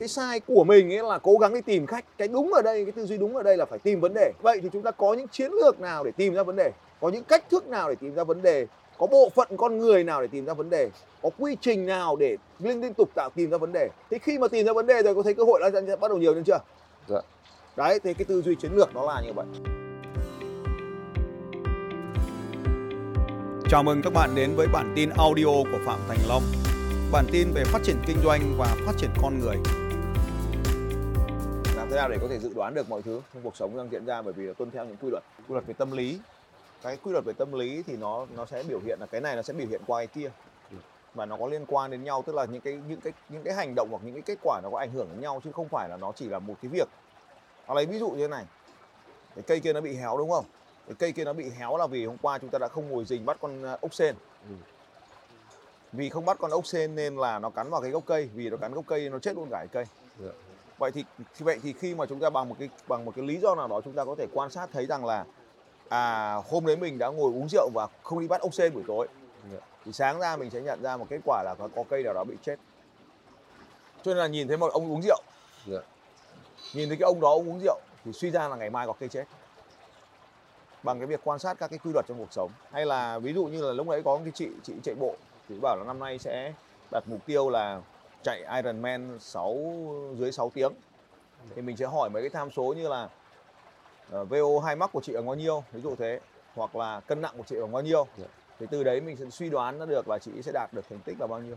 cái sai của mình ấy là cố gắng đi tìm khách. Cái đúng ở đây cái tư duy đúng ở đây là phải tìm vấn đề. Vậy thì chúng ta có những chiến lược nào để tìm ra vấn đề? Có những cách thức nào để tìm ra vấn đề? Có bộ phận con người nào để tìm ra vấn đề? Có quy trình nào để liên liên tục tạo tìm ra vấn đề? Thế khi mà tìm ra vấn đề rồi có thấy cơ hội đã bắt đầu nhiều lên chưa? Dạ. đấy thì cái tư duy chiến lược nó là như vậy. Chào mừng các bạn đến với bản tin audio của Phạm Thành Long. Bản tin về phát triển kinh doanh và phát triển con người. Làm thế nào để có thể dự đoán được mọi thứ trong cuộc sống đang diễn ra? Bởi vì là tuân theo những quy luật quy luật về tâm lý. Cái quy luật về tâm lý thì nó nó sẽ biểu hiện là cái này nó sẽ biểu hiện qua cái kia. Và nó có liên quan đến nhau tức là những cái những cái những cái hành động hoặc những cái kết quả nó có ảnh hưởng đến nhau chứ không phải là nó chỉ là một cái việc. Nó lấy ví dụ như thế này cái cây kia nó bị héo đúng không? Cái cây kia nó bị héo là vì hôm qua chúng ta đã không ngồi rình bắt con ốc sên Ừ. vì không bắt con ốc sên nên là nó cắn vào cái gốc cây vì nó cắn gốc cây nó chết luôn cả cái cây. Dạ. Vậy thì vậy thì khi mà chúng ta bằng một cái bằng một cái lý do nào đó chúng ta có thể quan sát thấy rằng là à hôm đấy mình đã ngồi uống rượu và không đi bắt ốc sên buổi tối Dạ. thì sáng ra mình sẽ nhận ra một kết quả là có, có cây nào đó bị chết cho nên là nhìn thấy một ông uống rượu Dạ. nhìn thấy cái ông đó ông uống rượu thì suy ra là ngày mai có cây chết bằng cái việc quan sát các cái quy luật trong cuộc sống hay là ví dụ như là lúc đấy có cái chị chị chạy bộ thì bảo là năm nay sẽ đặt mục tiêu là chạy Ironman 6 dưới 6 tiếng. Thì mình sẽ hỏi mấy cái tham số như là ờ, VO2 max của chị là bao nhiêu ví dụ thế hoặc là cân nặng của chị là bao nhiêu. Dạ. thì từ đấy mình sẽ suy đoán ra được là chị sẽ đạt được thành tích là bao nhiêu.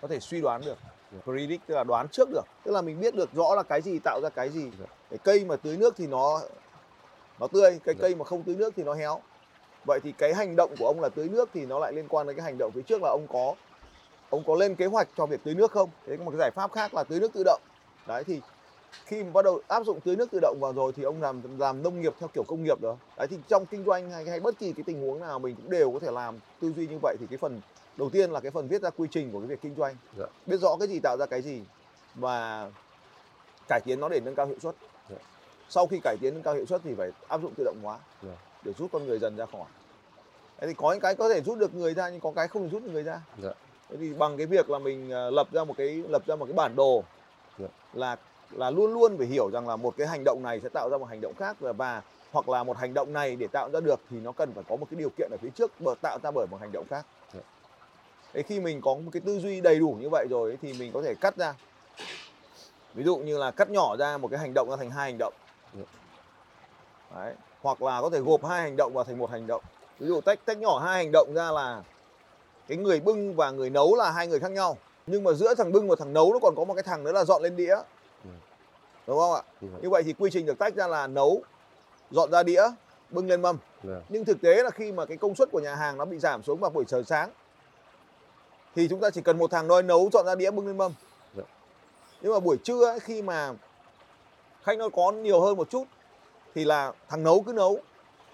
Có thể suy đoán được Dạ. predict tức là đoán trước được. Tức là mình biết được rõ là cái gì tạo ra cái gì. Dạ. cái cây mà tưới nước thì nó nó tươi cái cây mà không tưới nước thì nó héo. Vậy thì cái hành động của ông là tưới nước thì nó lại liên quan đến cái hành động phía trước là ông có ông có lên kế hoạch cho việc tưới nước không thế một cái giải pháp khác là tưới nước tự động đấy thì khi mà bắt đầu áp dụng tưới nước tự động vào rồi thì ông làm làm nông nghiệp theo kiểu công nghiệp rồi đấy thì trong kinh doanh hay, hay bất kỳ cái tình huống nào mình cũng đều có thể làm tư duy như vậy thì cái phần đầu tiên là cái phần viết ra quy trình của cái việc kinh doanh Dạ. biết rõ cái gì tạo ra cái gì và cải tiến nó để nâng cao hiệu suất Dạ. sau khi cải tiến nâng cao hiệu suất thì phải áp dụng tự động hóa Dạ. để rút con người dần ra khỏi Thế thì có những cái có thể rút được người ra nhưng có cái không rút được người ra Dạ. Thế thì bằng cái việc là mình ờ, lập ra một cái lập ra một cái bản đồ Dạ. là là luôn luôn phải hiểu rằng là một cái hành động này sẽ tạo ra một hành động khác và, hoặc là một hành động này để tạo ra được thì nó cần phải có một cái điều kiện ở phía trước bởi tạo ra bởi một hành động khác. Dạ. Thế khi mình có một cái tư duy đầy đủ như vậy rồi ấy, thì mình có thể cắt ra. Ví dụ như là cắt nhỏ ra một cái hành động ra thành hai hành động. Dạ. Đấy. Hoặc là có thể gộp hai hành động vào thành một hành động. Ví dụ tách tách nhỏ hai hành động ra là cái người bưng và người nấu là hai người khác nhau. Nhưng mà giữa thằng bưng và thằng nấu nó còn có một cái thằng nữa là dọn lên đĩa. Ừ. Đúng không ạ? Như vậy. Như vậy thì quy trình được tách ra là nấu, dọn ra đĩa, bưng lên mâm. Dạ. Nhưng thực tế là khi mà cái công suất của nhà hàng nó bị giảm xuống vào buổi giờ sáng thì chúng ta chỉ cần một thằng thôi nấu dọn ra đĩa bưng lên mâm. Dạ. Nhưng mà buổi trưa ấy, khi mà khách nó có nhiều hơn một chút thì là thằng nấu cứ nấu,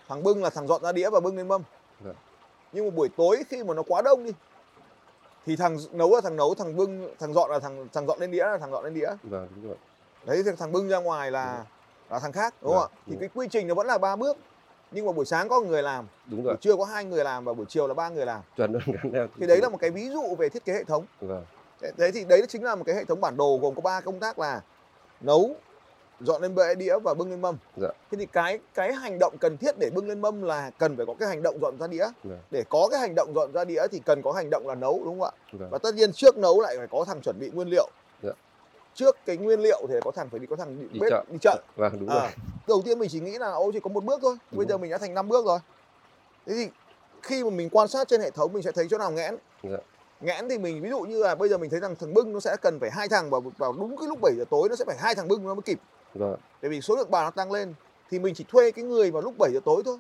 thằng bưng là thằng dọn ra đĩa và bưng lên mâm. Dạ. Nhưng mà buổi tối khi mà nó quá đông đi thì thằng nấu là thằng nấu, thằng bưng, thằng dọn là thằng thằng dọn lên đĩa là thằng dọn lên đĩa. Vâng, đúng rồi. đấy thì thằng bưng ra ngoài là là thằng khác đúng không Dạ, ạ? Thì cái quy trình nó vẫn là ba bước nhưng mà buổi sáng có người làm Đúng buổi rồi. trưa có hai người làm và buổi chiều là ba người làm. Chuẩn luôn thì đấy là một cái ví dụ về thiết kế hệ thống. Vâng. Thế thì đấy chính là một cái hệ thống bản đồ gồm có ba công tác là nấu dọn lên bệ đĩa và bưng lên mâm Dạ. thế thì cái cái hành động cần thiết để bưng lên mâm là cần phải có cái hành động dọn ra đĩa Vâng. để có cái hành động dọn ra đĩa thì cần có hành động là nấu đúng không ạ Vâng. và tất nhiên trước nấu lại phải có thằng chuẩn bị nguyên liệu Dạ. trước cái nguyên liệu thì có thằng phải đi có thằng đi, Đi bếp chợ. đi chợ Vâng, đúng À, rồi. đầu tiên mình chỉ nghĩ là ôi chỉ có một bước thôi bây Đúng giờ rồi. mình đã thành năm bước rồi thế thì khi mà mình quan sát trên hệ thống mình sẽ thấy chỗ nào nghẽn Dạ. nghẽn thì mình ví dụ như là bây giờ mình thấy rằng thằng bưng nó sẽ cần phải hai thằng vào vào đúng cái lúc 7 giờ tối nó sẽ phải hai thằng bưng nó mới kịp Vâng. tại vì số lượng bàn nó tăng lên thì mình chỉ thuê cái người vào lúc 7 giờ tối thôi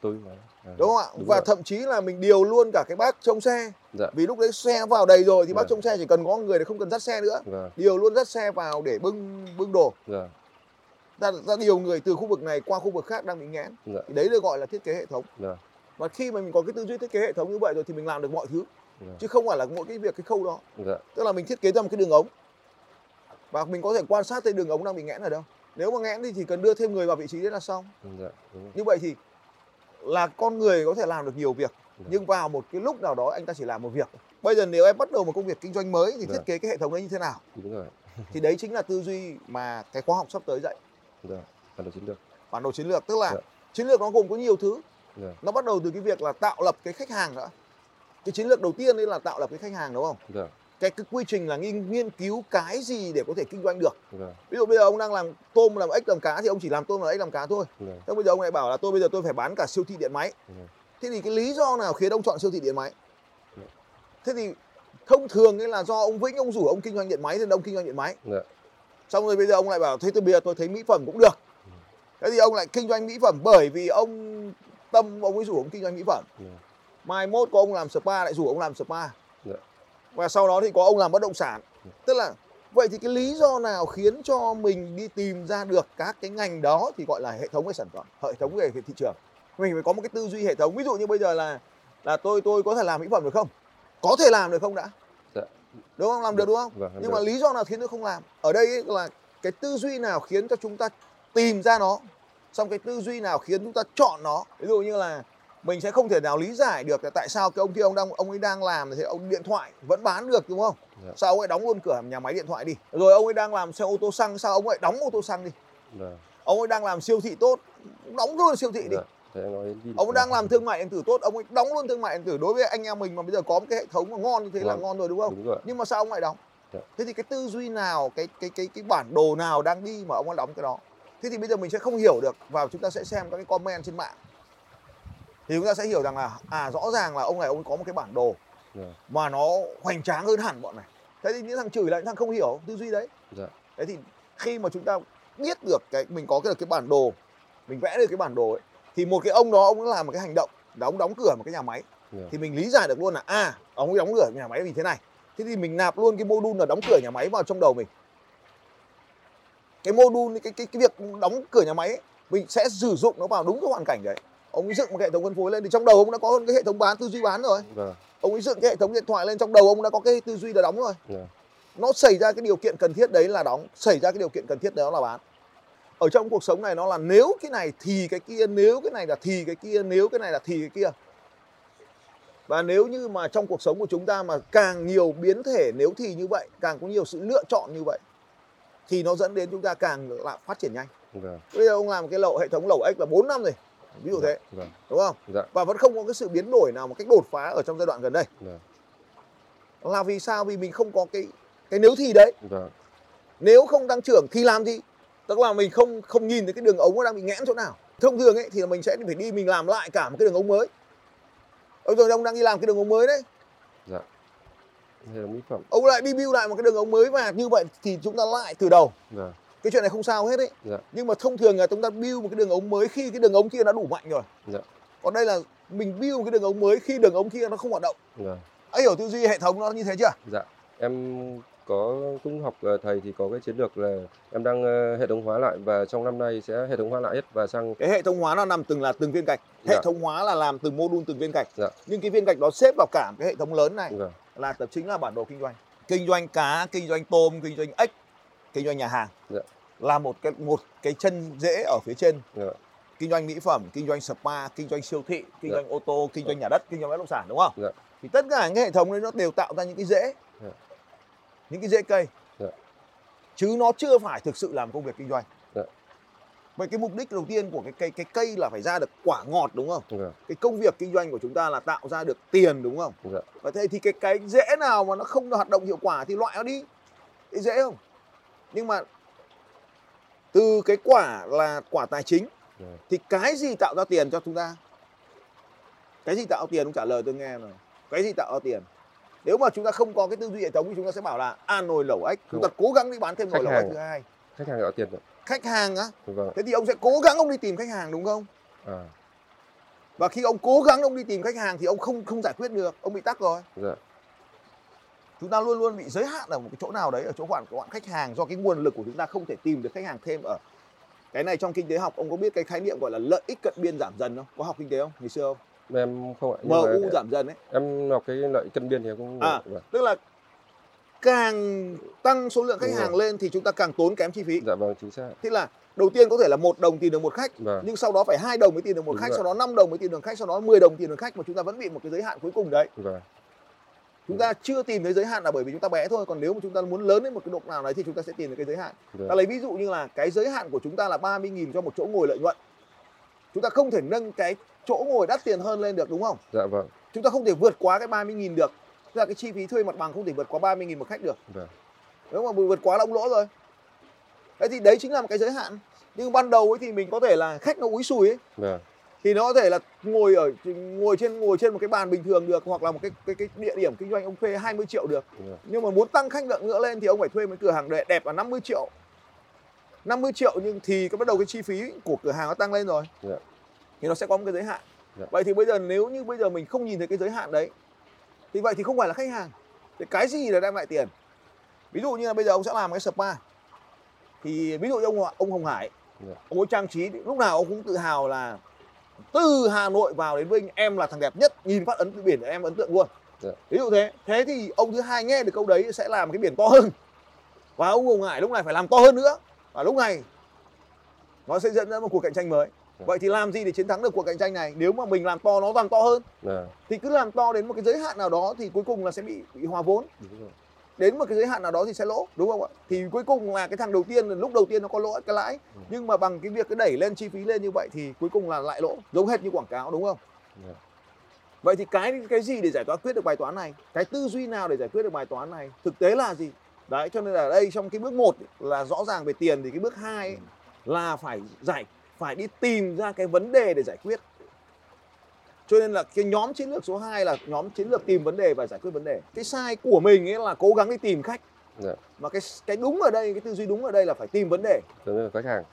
Tôi nói. À, đúng không ạ Đúng và rồi. thậm chí là mình điều luôn cả cái bác trông xe Dạ. vì lúc đấy xe vào đầy rồi thì bác Vâng. trông xe chỉ cần có người để không cần dắt xe nữa Vâng. điều luôn dắt xe vào để bưng bưng đồ Vâng. ra, ra điều người từ khu vực này qua khu vực khác đang bị nghẽn Dạ. thì đấy được gọi là thiết kế hệ thống Vâng. và khi mà mình có cái tư duy thiết kế hệ thống như vậy rồi thì mình làm được mọi thứ Vâng. chứ không phải là mỗi cái việc cái khâu đó Dạ. tức là mình thiết kế ra một cái đường ống và mình có thể quan sát thấy đường ống đang bị nghẽn ở đâu. Nếu mà nghẽn thì chỉ cần đưa thêm người vào vị trí đấy là xong. Dạ. Đúng rồi. như vậy thì là con người có thể làm được nhiều việc Vâng. nhưng vào một cái lúc nào đó anh ta chỉ làm một việc bây giờ nếu em bắt đầu một công việc kinh doanh mới thì thiết Vâng. kế cái hệ thống đấy như thế nào? Đúng rồi. Thì đấy chính là tư duy mà cái khóa học sắp tới dạy. Rồi bản đồ chiến lược. Bản đồ chiến lược tức là Dạ. chiến lược nó gồm có nhiều thứ. Rồi nó bắt đầu từ cái việc là tạo lập cái khách hàng đã. Cái chiến lược đầu tiên đấy là tạo lập cái khách hàng đúng không? Rồi cái, cái quy trình là nghiên, nghiên cứu cái gì để có thể kinh doanh được? Rồi ví dụ bây giờ ông đang làm tôm làm ếch làm cá thì ông chỉ làm tôm làm ếch làm cá thôi. Rồi thế bây giờ ông lại bảo là tôi bây giờ tôi phải bán cả siêu thị điện máy. Rồi thế thì cái lý do nào khiến ông chọn siêu thị điện máy? Dạ. thế thì thông thường ấy là do ông Vĩnh ông rủ ông kinh doanh điện máy nên ông kinh doanh điện máy. Rồi xong rồi bây giờ ông lại bảo thế tôi bây giờ tôi thấy mỹ phẩm cũng được. Thế thì ông lại kinh doanh mỹ phẩm bởi vì ông tâm ông ấy rủ ông kinh doanh mỹ phẩm. Rồi mai mốt có ông làm spa lại rủ ông làm spa. Dạ. Và sau đó thì có ông làm bất động sản. Tức là vậy thì cái lý do nào khiến cho mình đi tìm ra được các cái ngành đó thì gọi là hệ thống về sản phẩm hệ thống về thị trường? Mình phải có một cái tư duy hệ thống. Ví dụ như bây giờ là là tôi tôi có thể làm mỹ phẩm được không? Có thể làm được không đã? Dạ. đúng không? Làm được đúng không? Vâng, nhưng được. mà lý do nào khiến tôi không làm? Ở đây ấy là cái tư duy nào khiến cho chúng ta tìm ra nó? Xong cái tư duy nào khiến chúng ta chọn nó? Ví dụ như là mình sẽ không thể nào lý giải được là tại sao cái ông kia ông đang ông ấy đang làm thì ông điện thoại vẫn bán được đúng không? Dạ. sao ông ấy đóng luôn cửa nhà máy điện thoại đi. Rồi ông ấy đang làm xe ô tô xăng sao ông ấy đóng ô tô xăng đi? Rồi ông ấy đang làm siêu thị tốt đóng luôn siêu thị đến đi ông ấy đang làm thương mại điện tử tốt ông ấy đóng luôn thương mại điện tử. Đối với anh em mình mà bây giờ có một cái hệ thống mà ngon như thế là Vâng. ngon rồi đúng không? Đúng rồi. Nhưng mà sao ông lại đóng? Dạ. thế thì cái tư duy nào cái cái cái cái bản đồ nào đang đi mà ông ấy đóng cái đó? Thế thì bây giờ mình sẽ không hiểu được và chúng ta sẽ xem các cái comment trên mạng thì chúng ta sẽ hiểu rằng là à rõ ràng là ông này ông có một cái bản đồ rồi mà nó hoành tráng hơn hẳn bọn này. Thế thì những thằng chửi là những thằng không hiểu tư duy đấy. Dạ. Thế thì khi mà chúng ta biết được cái mình có cái cái bản đồ mình vẽ được cái bản đồ ấy thì một cái ông đó ông làm một cái hành động là ông đóng cửa một cái nhà máy. Rồi thì mình lý giải được luôn là à ông ấy đóng cửa nhà máy vì thế này. Thế thì mình nạp luôn cái mô đun là đóng cửa nhà máy vào trong đầu mình. Cái mô đun cái cái cái việc đóng cửa nhà máy ấy, mình sẽ sử dụng nó vào đúng cái hoàn cảnh đấy ông ấy dựng một cái hệ thống phân phối lên thì trong đầu ông đã có cái hệ thống bán tư duy bán rồi. Vâng. Ông ấy dựng cái hệ thống điện thoại lên trong đầu ông đã có cái tư duy là đóng rồi. Rồi nó xảy ra cái điều kiện cần thiết đấy là đóng xảy ra cái điều kiện cần thiết đó là bán. Ở trong cuộc sống này nó là nếu cái này thì cái kia nếu cái này là thì cái kia nếu cái này là thì cái kia. Và nếu như mà trong cuộc sống của chúng ta mà càng nhiều biến thể nếu thì như vậy càng có nhiều sự lựa chọn như vậy thì nó dẫn đến chúng ta càng là phát triển nhanh. Vâng bây giờ ông làm cái lậu hệ thống lẩu ếch là 4 năm rồi ví dụ thế. Vâng. Đúng không? Dạ. Và vẫn không có cái sự biến đổi nào một cách đột phá ở trong giai đoạn gần đây. Vâng là vì sao? Vì mình không có cái cái nếu thì đấy. Vâng nếu không tăng trưởng thì làm gì? Tức là mình không không nhìn thấy cái đường ống nó đang bị nghẽn chỗ nào. Thông thường ấy thì là mình sẽ phải đi mình làm lại cả một cái đường ống mới. Ông rồi ông đang đi làm cái đường ống mới đấy. Dạ. Mỹ phẩm. Ông lại đi build lại một cái đường ống mới và như vậy thì chúng ta lại từ đầu. Vâng cái chuyện này không sao hết ấy. Dạ. Nhưng mà thông thường là chúng ta build một cái đường ống mới khi cái đường ống kia đã đủ mạnh rồi. Dạ. Còn đây là mình build một cái đường ống mới khi đường ống kia nó không hoạt động. Vâng ấy hiểu tư duy hệ thống nó như thế chưa? Dạ. Em có cũng học ờ, thầy thì có cái chiến lược là em đang ờ, hệ thống hóa lại và trong năm nay sẽ hệ thống hóa lại hết và sang cái hệ thống hóa nó nằm từng là từng viên gạch. Hệ Dạ. thống hóa là làm từng mô đun từng viên gạch. Dạ. nhưng cái viên gạch đó xếp vào cả cái hệ thống lớn này vâng là tập chính là bản đồ kinh doanh. Kinh doanh cá kinh doanh tôm kinh doanh ếch kinh doanh nhà hàng Dạ. là một cái một cái chân rễ ở phía trên. Dạ. Kinh doanh mỹ phẩm kinh doanh spa kinh doanh siêu thị kinh Dạ. doanh ô tô kinh doanh nhà đất kinh doanh bất động sản đúng không? Dạ. thì tất cả những cái hệ thống đấy nó đều tạo ra những cái rễ Dạ. những cái rễ cây. Dạ. chứ nó chưa phải thực sự làm công việc kinh doanh. Dạ. vậy cái mục đích đầu tiên của cái cây cái cây là phải ra được quả ngọt đúng không? Vâng cái công việc kinh doanh của chúng ta là tạo ra được tiền đúng không? Dạ. Và thế thì cái cái dễ nào mà nó không hoạt động hiệu quả thì loại nó đi. Cái dễ không nhưng mà từ cái quả là quả tài chính dạ. thì cái gì tạo ra tiền cho chúng ta? Cái gì tạo tiền? Ông trả lời tôi nghe nào. Cái gì tạo ra tiền? Nếu mà chúng ta không có cái tư duy hệ thống thì chúng ta sẽ bảo là a nồi lẩu ếch. Chúng ta cố gắng đi bán thêm nồi lẩu ếch thứ hai. Khách hàng tạo tiền ạ. Khách hàng á? Vâng thế thì ông sẽ cố gắng ông đi tìm khách hàng đúng không? À. Và khi ông cố gắng ông đi tìm khách hàng thì ông không không giải quyết được. Ông bị tắc rồi. Dạ chúng ta luôn luôn bị giới hạn ở một cái chỗ nào đấy ở chỗ quản quản khách hàng do cái nguồn lực của chúng ta không thể tìm được khách hàng thêm ở cái này trong kinh tế học. Ông có biết cái khái niệm gọi là lợi ích cận biên giảm dần không? Có học kinh tế không? Ngày xưa không? Em không ạ MU giảm dần ấy. em học cái lợi cân biên thì cũng À. vâng tức là càng tăng số lượng khách Đúng hàng rồi. lên thì chúng ta càng tốn kém chi phí. Dạ vâng chính xác. Thế là đầu tiên có thể là một đồng tìm được một khách Vâng. nhưng sau đó phải hai đồng mới tìm được một Đúng khách rồi. sau đó 5 đồng mới tìm được khách sau đó 10 đồng tìm được khách mà chúng ta vẫn bị một cái giới hạn cuối cùng đấy. Vâng chúng ta chưa tìm thấy giới hạn là bởi vì chúng ta bé thôi còn nếu mà chúng ta muốn lớn đến một cái độ nào đấy thì chúng ta sẽ tìm được cái giới hạn. Ta lấy ví dụ như là cái giới hạn của chúng ta là 30.000 cho một chỗ ngồi lợi nhuận. Chúng ta không thể nâng cái chỗ ngồi đắt tiền hơn lên được đúng không? Dạ vâng. Chúng ta không thể vượt quá cái 30.000 được. Tức là cái chi phí thuê mặt bằng không thể vượt quá 30.000 một khách được. Vâng. Nếu mà vượt quá là ông lỗ rồi. Thế thì đấy chính là một cái giới hạn. Nhưng ban đầu ấy thì mình có thể là khách nó úi sùi ấy. Vâng thì nó có thể là ngồi ở ngồi trên ngồi trên một cái bàn bình thường được hoặc là một cái cái cái địa điểm kinh doanh ông thuê 20 triệu được. Vâng nhưng mà muốn tăng khách lượng nữa lên thì ông phải thuê một cửa hàng đẹp đẹp là 50 triệu. 50 triệu nhưng thì cái bắt đầu cái chi phí của cửa hàng nó tăng lên rồi. Dạ. thì nó sẽ có một cái giới hạn. Dạ. vậy thì bây giờ nếu như bây giờ mình không nhìn thấy cái giới hạn đấy thì vậy thì không phải là khách hàng. Thì cái gì là đem lại tiền? Ví dụ như là bây giờ ông sẽ làm cái spa. Thì ví dụ như ông ông Hồng Hải Dạ. ông ấy trang trí lúc nào ông cũng tự hào là từ Hà Nội vào đến Vinh em là thằng đẹp nhất nhìn phát ấn biển em ấn tượng luôn. Dạ. ví dụ thế thế thì ông thứ hai nghe được câu đấy sẽ làm cái biển to hơn. Và ông Hồng Hải lúc này phải làm to hơn nữa. Và lúc này nó sẽ dẫn đến một cuộc cạnh tranh mới. Dạ. vậy thì làm gì để chiến thắng được cuộc cạnh tranh này? Nếu mà mình làm to nó càng to hơn. Vâng thì cứ làm to đến một cái giới hạn nào đó thì cuối cùng là sẽ bị, bị hòa vốn. Đúng rồi đến một cái giới hạn nào đó thì sẽ lỗ đúng không ạ? Thì cuối cùng là cái thằng đầu tiên lúc đầu tiên nó có lỗ cái lãi Ừ. nhưng mà bằng cái việc cái đẩy lên chi phí lên như vậy thì cuối cùng là lại lỗ giống hết như quảng cáo đúng không? Dạ. vậy thì cái cái gì để giải toán quyết được bài toán này? Cái tư duy nào để giải quyết được bài toán này? Thực tế là gì? Đấy cho nên là ở đây trong cái bước một là rõ ràng về tiền thì cái bước hai ấy là phải giải phải đi tìm ra cái vấn đề để giải quyết cho nên là cái nhóm chiến lược số 2 là nhóm chiến lược tìm vấn đề và giải quyết vấn đề. Cái sai của mình ấy là cố gắng đi tìm khách. Dạ. Mà cái cái đúng ở đây cái tư duy đúng ở đây là phải tìm vấn đề. Như là khách hàng.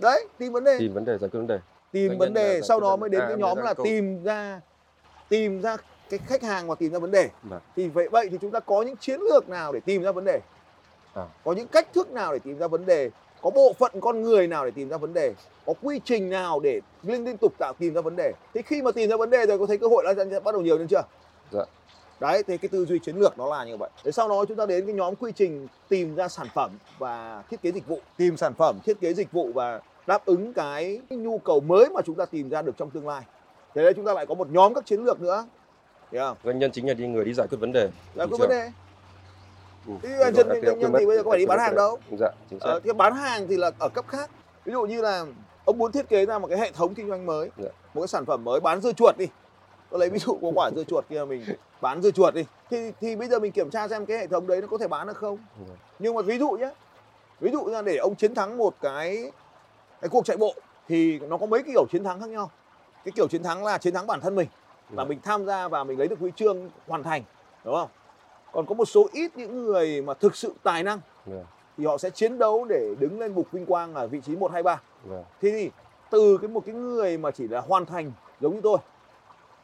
Đấy tìm vấn đề. Tìm vấn đề giải quyết vấn đề. Tìm Doanh vấn đề sau đó mới đến À, cái nhóm là tìm ra tìm ra cái khách hàng và tìm ra vấn đề. Vâng. thì vậy vậy thì chúng ta có những chiến lược nào để tìm ra vấn đề? À. có những cách thức nào để tìm ra vấn đề có bộ phận con người nào để tìm ra vấn đề? Có quy trình nào để liên liên tục tạo tìm ra vấn đề? Thì khi mà tìm ra vấn đề rồi có thấy cơ hội nó sẽ bắt đầu nhiều lên chưa? Dạ. đấy thì cái tư duy chiến lược nó là như vậy. Thế sau đó chúng ta đến cái nhóm quy trình tìm ra sản phẩm và thiết kế dịch vụ. Tìm sản phẩm thiết kế dịch vụ và đáp ứng cái nhu cầu mới mà chúng ta tìm ra được trong tương lai. Thế đây chúng ta lại có một nhóm các chiến lược nữa. Hiểu không? Doanh nhân chính là đi người đi giải quyết vấn đề. Giải quyết vấn đề Thế doanh rồi, nhân- thì mất. bây giờ có phải đi bán hàng đâu. dạ chính xác. Ờ, cái bán hàng thì là ở cấp khác. Ví dụ như là ông muốn thiết kế ra một cái hệ thống kinh doanh mới Dạ. một cái sản phẩm mới bán dưa chuột đi. Tôi lấy ví dụ có quả dưa chuột kia mình bán dưa chuột đi. Thì thì bây giờ mình kiểm tra xem cái hệ thống đấy nó có thể bán được không? Dạ. nhưng mà ví dụ nhé ví dụ như để ông chiến thắng một cái cái cuộc chạy bộ thì nó có mấy cái kiểu chiến thắng khác nhau. Cái kiểu chiến thắng là chiến thắng bản thân mình. Là Dạ. mình tham gia và mình lấy được huy chương hoàn thành đúng không còn có một số ít những người mà thực sự tài năng Dạ. thì họ sẽ chiến đấu để đứng lên bục vinh quang ở vị trí 1 2 3. Dạ. Thế thì từ cái một cái người mà chỉ là hoàn thành giống như tôi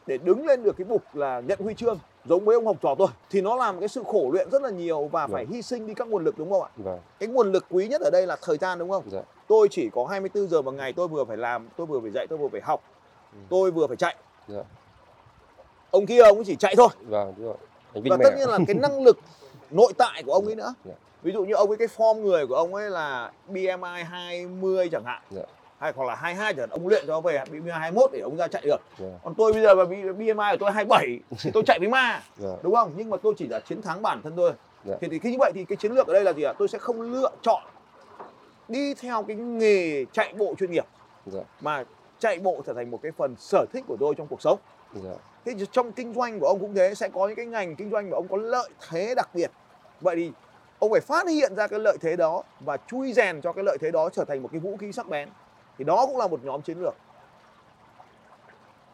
để đứng lên được cái bục là nhận huy chương giống với ông học trò tôi thì nó làm cái sự khổ luyện rất là nhiều và phải hy sinh đi các nguồn lực đúng không ạ? Vâng. Cái nguồn lực quý nhất ở đây là thời gian đúng không? Dạ. Tôi chỉ có 24 giờ một ngày tôi vừa phải làm, tôi vừa phải dạy, tôi vừa phải học, Ừ. tôi vừa phải chạy. Dạ. Ông kia ông chỉ chạy thôi Vâng, đúng rồi. Và tất nhiên là cái năng lực nội tại của ông ấy nữa. Dạ. ví dụ như ông ấy cái form người của ông ấy là BMI 20 chẳng hạn. Dạ. hay hoặc là 22 chẳng hạn ông luyện cho về BMI 21 để ông ra chạy được. Dạ. còn tôi bây giờ mà BMI của tôi 27 thì tôi chạy với ma đúng không? Nhưng mà tôi chỉ là chiến thắng bản thân tôi Dạ. thì, thì khi như vậy thì cái chiến lược ở đây là gì ạ? Tôi sẽ không lựa chọn đi theo cái nghề chạy bộ chuyên nghiệp mà chạy bộ trở thành một cái phần sở thích của tôi trong cuộc sống Dạ. Thế thì trong kinh doanh của ông cũng thế sẽ có những cái ngành kinh doanh mà ông có lợi thế đặc biệt. Vậy thì ông phải phát hiện ra cái lợi thế đó và chui rèn cho cái lợi thế đó trở thành một cái vũ khí sắc bén. Thì đó cũng là một nhóm chiến lược.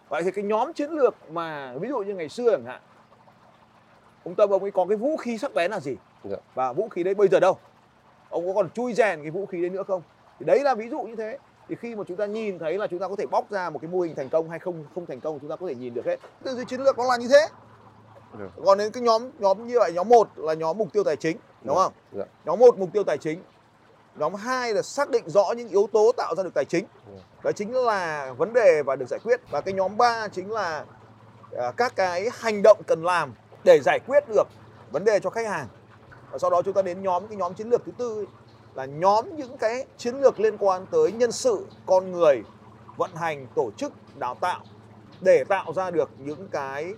Vậy thì cái nhóm chiến lược mà ví dụ như ngày xưa chẳng hạn ông Tâm ông ấy có cái vũ khí sắc bén là gì? Dạ. Và vũ khí đấy bây giờ đâu? Ông có còn chui rèn cái vũ khí đấy nữa không? Thì đấy là ví dụ như thế thì khi mà chúng ta nhìn thấy là chúng ta có thể bóc ra một cái mô hình thành công hay không không thành công chúng ta có thể nhìn được hết tư duy chiến lược nó là như thế Được. còn đến cái nhóm nhóm như vậy nhóm 1 là nhóm mục tiêu tài chính đúng Dạ. không Dạ. nhóm 1 mục tiêu tài chính nhóm 2 là xác định rõ những yếu tố tạo ra được tài chính Dạ. đó chính là vấn đề và được giải quyết và cái nhóm 3 chính là à, các cái hành động cần làm để giải quyết được vấn đề cho khách hàng và sau đó chúng ta đến nhóm cái nhóm chiến lược thứ tư ấy, là nhóm những cái chiến lược liên quan tới nhân sự con người vận hành tổ chức đào tạo để tạo ra được những cái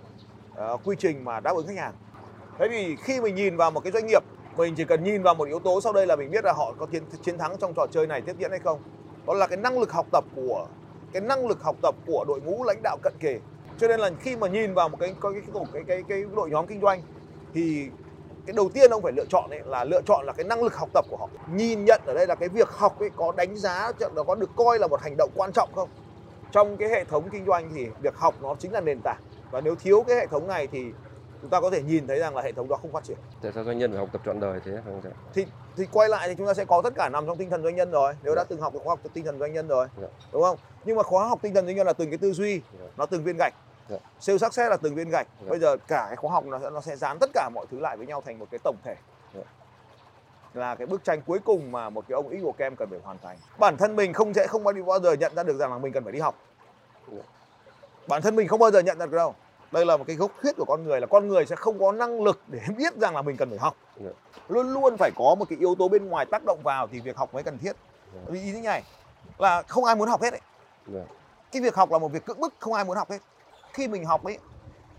uh, quy trình mà đáp ứng khách hàng. Thế thì khi mình nhìn vào một cái doanh nghiệp mình chỉ cần nhìn vào một yếu tố sau đây là mình biết là họ có chiến, chiến thắng trong trò chơi này tiếp diễn hay không. Đó là cái năng lực học tập của cái năng lực học tập của đội ngũ lãnh đạo cận kề. Cho nên là khi mà nhìn vào một cái cái cái cái, cái, cái, cái đội nhóm kinh doanh thì cái đầu tiên ông phải lựa chọn ấy là lựa chọn là cái năng lực học tập của họ. Nhìn nhận ở đây là cái việc học ấy có đánh giá nó có được coi là một hành động quan trọng không? Trong cái hệ thống kinh doanh thì việc học nó chính là nền tảng. Và nếu thiếu cái hệ thống này thì chúng ta có thể nhìn thấy rằng là hệ thống đó không phát triển. Tại sao doanh nhân phải học tập trọn đời thế? Phải không thì thì quay lại thì chúng ta sẽ có tất cả nằm trong tinh thần doanh nhân rồi. Nếu đã từng học được khóa học tinh thần doanh nhân rồi Dạ. đúng không? Nhưng mà khóa học tinh thần doanh nhân là từng cái tư duy Dạ. nó từng viên gạch Dạ. sale success là từng viên gạch Dạ. bây giờ cả cái khóa học nó sẽ nó sẽ dán tất cả mọi thứ lại với nhau thành một cái tổng thể Dạ. là cái bức tranh cuối cùng mà một cái ông Eagle Cam cần phải hoàn thành bản thân mình không sẽ không bao giờ nhận ra được rằng là mình cần phải đi học Dạ. bản thân mình không bao giờ nhận ra được đâu đây là một cái gốc thuyết của con người là con người sẽ không có năng lực để biết rằng là mình cần phải học Dạ. luôn luôn phải có một cái yếu tố bên ngoài tác động vào thì việc học mới cần thiết Dạ. vì ý thế này là không ai muốn học hết ấy. Dạ. cái việc học là một việc cưỡng bức không ai muốn học hết khi mình học ấy,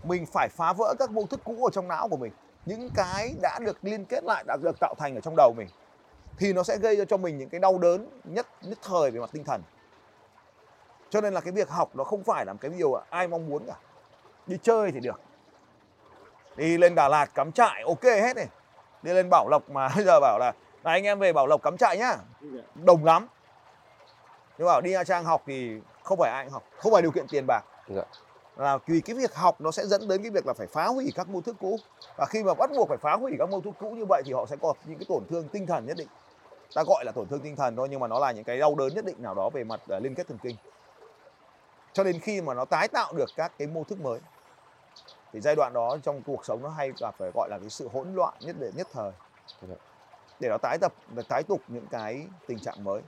mình phải phá vỡ các mô thức cũ ở trong não của mình. Những cái đã được liên kết lại, đã được tạo thành ở trong đầu mình, thì nó sẽ gây ra cho mình những cái đau đớn nhất nhất thời về mặt tinh thần. Cho nên là cái việc học nó không phải là một cái điều ai mong muốn cả. Đi chơi thì được. Đi lên Đà Lạt cắm trại, ok hết này. Đi lên Bảo Lộc mà bây giờ bảo là, này, anh em về Bảo Lộc cắm trại nhá. Đồng lắm. Nhưng bảo đi Nha Trang học thì không phải ai cũng học, không phải điều kiện tiền bạc. Dạ là vì cái việc học nó sẽ dẫn đến cái việc là phải phá hủy các mô thức cũ. Và khi mà bắt buộc phải phá hủy các mô thức cũ như vậy thì họ sẽ có những cái tổn thương tinh thần nhất định. Ta gọi là tổn thương tinh thần thôi nhưng mà nó là những cái đau đớn nhất định nào đó về mặt uh, liên kết thần kinh. Cho đến khi mà nó tái tạo được các cái mô thức mới thì giai đoạn đó trong cuộc sống nó hay gặp phải gọi là cái sự hỗn loạn nhất để nhất thời. Để nó tái tập tái tục những cái tình trạng mới.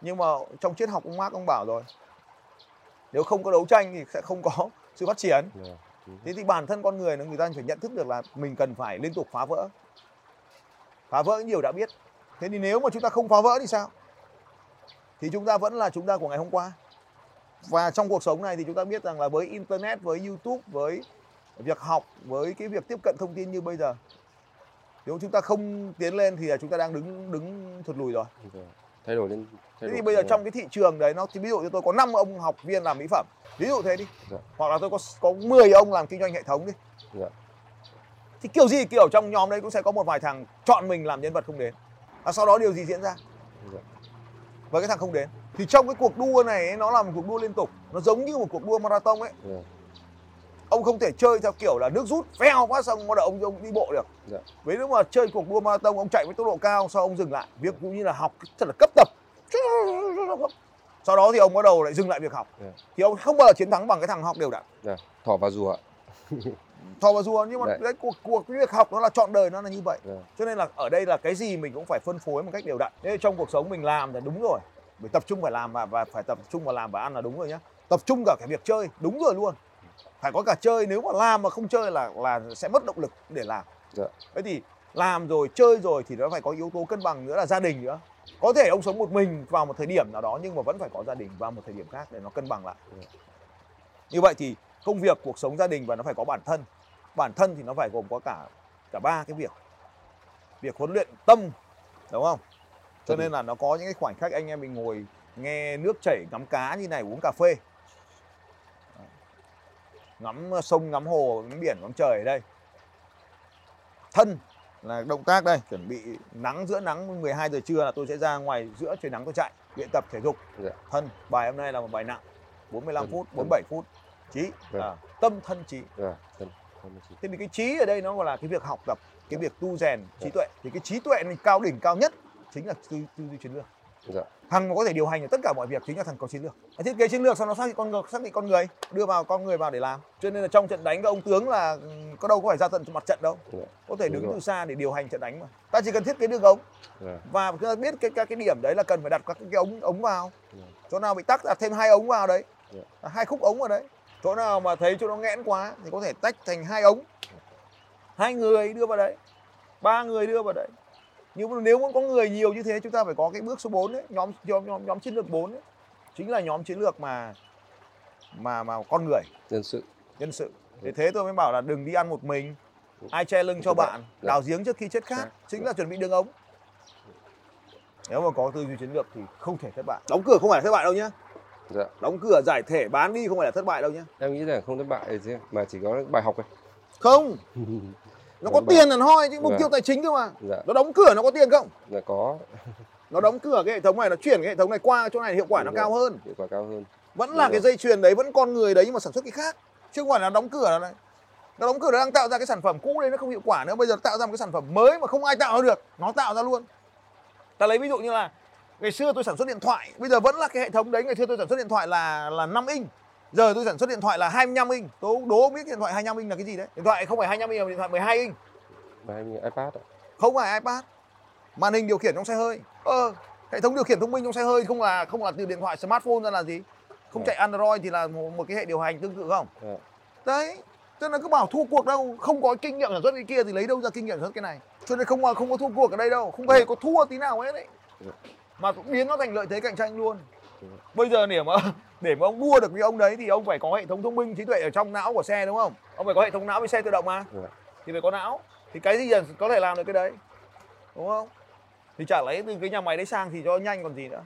Nhưng mà trong triết học ông Marx ông bảo rồi nếu không có đấu tranh thì sẽ không có sự phát triển. Dạ. thế thì bản thân con người nó người ta phải nhận thức được là mình cần phải liên tục phá vỡ. Phá vỡ những điều đã biết. Thế thì nếu mà chúng ta không phá vỡ thì sao? Thì chúng ta vẫn là chúng ta của ngày hôm qua. Và trong cuộc sống này thì chúng ta biết rằng là với internet với youtube với việc học với cái việc tiếp cận thông tin như bây giờ nếu chúng ta không tiến lên thì là chúng ta đang đứng đứng thụt lùi rồi. Dạ. Thay đổi lên thay thế đổi. thì bây giờ trong cái thị trường đấy nó thì ví dụ như tôi có 5 ông học viên làm mỹ phẩm ví dụ thế đi Dạ. hoặc là tôi có có 10 ông làm kinh doanh hệ thống đi Dạ. thì kiểu gì kiểu trong nhóm đấy cũng sẽ có một vài thằng chọn mình làm nhân vật không đến và sau đó điều gì diễn ra Dạ. với cái thằng không đến thì trong cái cuộc đua này nó là một cuộc đua liên tục nó giống như một cuộc đua marathon ấy Dạ. Ông không thể chơi theo kiểu là nước rút phèo quá xong bắt đầu ông ông đi bộ được Dạ. với nếu mà chơi cuộc đua marathon ông chạy với tốc độ cao sau ông dừng lại việc cũng như là học thật là cấp tập sau đó thì ông bắt đầu lại dừng lại việc học Dạ. thì ông không bao giờ chiến thắng bằng cái thằng học đều đặn Dạ. thỏ và rùa thò vào rùa nhưng mà Đấy. cái cuộc cuộc cái việc học nó là chọn đời nó là như vậy Dạ. cho nên là ở đây là cái gì mình cũng phải phân phối một cách đều đặn nên trong cuộc sống mình làm là đúng rồi phải tập trung phải làm và, và phải tập trung vào làm và ăn là đúng rồi nhá tập trung cả cái việc chơi đúng rồi luôn phải có cả chơi nếu mà làm mà không chơi là là sẽ mất động lực để làm. Dạ. thế thì làm rồi chơi rồi thì nó phải có yếu tố cân bằng nữa là gia đình nữa. Có thể ông sống một mình vào một thời điểm nào đó nhưng mà vẫn phải có gia đình vào một thời điểm khác để nó cân bằng lại. Dạ. như vậy thì công việc cuộc sống gia đình và nó phải có bản thân. Bản thân thì nó phải gồm có cả cả ba cái việc. Việc huấn luyện tâm đúng không? Cho Tâm. nên là nó có những cái khoảnh khắc anh em mình ngồi nghe nước chảy ngắm cá như này uống cà phê ngắm sông ngắm hồ ngắm biển ngắm trời ở đây thân là động tác đây chuẩn bị nắng giữa nắng 12 giờ trưa là tôi sẽ ra ngoài giữa trời nắng tôi chạy luyện tập thể dục Dạ. thân bài hôm nay là một bài nặng 45 Thân, phút thân. 47 phút trí Vâng. à, tâm thân trí Dạ. Thân. Thân thế thì cái trí ở đây nó gọi là cái việc học tập cái việc tu rèn trí Dạ. tuệ thì cái trí tuệ này cao đỉnh cao nhất chính là tư tư duy chiến lược Dạ. thằng có thể điều hành được tất cả mọi việc chính là thằng có chiến lược. Nó thiết kế chiến lược sau nó xác định con người xác định con người đưa vào con người vào để làm. Cho nên là trong trận đánh các ông tướng là ừ, có đâu có phải ra tận mặt trận đâu. Dạ. có thể đứng từ xa để điều hành trận đánh mà. Ta chỉ cần thiết kế đường ống Dạ. và chúng ta biết cái các cái điểm đấy là cần phải đặt các cái ống ống vào. Dạ. chỗ nào bị tắc đặt thêm hai ống vào đấy. Dạ. hai khúc ống vào đấy. Chỗ nào mà thấy chỗ nó nghẽn quá thì có thể tách thành hai ống. Hai người đưa vào đấy. Ba người đưa vào đấy nhưng mà nếu muốn có người nhiều như thế chúng ta phải có cái bước số 4 đấy nhóm nhóm nhóm, nhóm chiến lược 4 ấy. chính là nhóm chiến lược mà mà mà con người. Nhân sự. Nhân sự. Thế thế tôi mới bảo là đừng đi ăn một mình ai che lưng cho Dạ. bạn Dạ. đào giếng trước khi chết Dạ. khát chính là chuẩn bị đường ống. Nếu mà có tư duy chiến lược thì không thể thất bại. Đóng cửa không phải là thất bại đâu nhá. Dạ. Đóng cửa giải thể bán đi không phải là thất bại đâu nhá. Em nghĩ rằng không thất bại gì mà chỉ có bài học thôi. Không nó có tiền hẳn hoi chứ mục Vâng. tiêu tài chính cơ mà. Dạ. Nó đóng cửa nó có tiền không? Là có. Nó đóng cửa cái hệ thống này nó chuyển cái hệ thống này qua chỗ này hiệu quả nó Đúng cao rồi. hơn. Hiệu quả cao hơn. Vẫn Đúng là rồi. cái dây chuyền đấy vẫn con người đấy nhưng mà sản xuất cái khác. Chứ không phải là đóng cửa này nó đóng cửa nó đang tạo ra cái sản phẩm cũ đấy nó không hiệu quả nữa. Bây giờ nó tạo ra một cái sản phẩm mới mà không ai tạo ra được nó tạo ra luôn. Ta lấy ví dụ như là ngày xưa tôi sản xuất điện thoại. Bây giờ vẫn là cái hệ thống đấy ngày xưa tôi sản xuất điện thoại là là 5 inch giờ tôi sản xuất điện thoại là 25 inch. Tôi đố ông biết điện thoại 25 inch là cái gì đấy. Điện thoại không phải 25 inch mà điện thoại 12 inch. Và em nghĩ iPad ạ. không phải iPad. Màn hình điều khiển trong xe hơi. Ờ hệ thống điều khiển thông minh trong xe hơi không là không là từ điện thoại smartphone ra là gì? Không Dạ. chạy Android thì là một, một cái hệ điều hành tương tự không? Dạ. đấy cho nên cứ bảo thua cuộc đâu. Không có kinh nghiệm sản xuất cái kia thì lấy đâu ra kinh nghiệm sản xuất cái này? Cho nên không không có thua cuộc ở đây đâu. Không hề Dạ. có thua tí nào hết đấy. Mà cũng biến nó thành lợi thế cạnh tranh luôn. Bây giờ để mà để mà ông đua được với ông đấy thì ông phải có hệ thống thông minh trí tuệ ở trong não của xe đúng không? Ông phải có hệ thống não với xe tự động mà. Dạ. thì phải có não. Thì cái gì là có thể làm được cái đấy đúng không? Thì chả lấy từ cái nhà máy đấy sang thì cho nhanh còn gì nữa.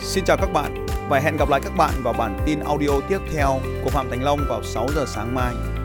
Xin chào các bạn. Và hẹn gặp lại các bạn vào bản tin audio tiếp theo của Phạm Thành Long vào 6 giờ sáng mai.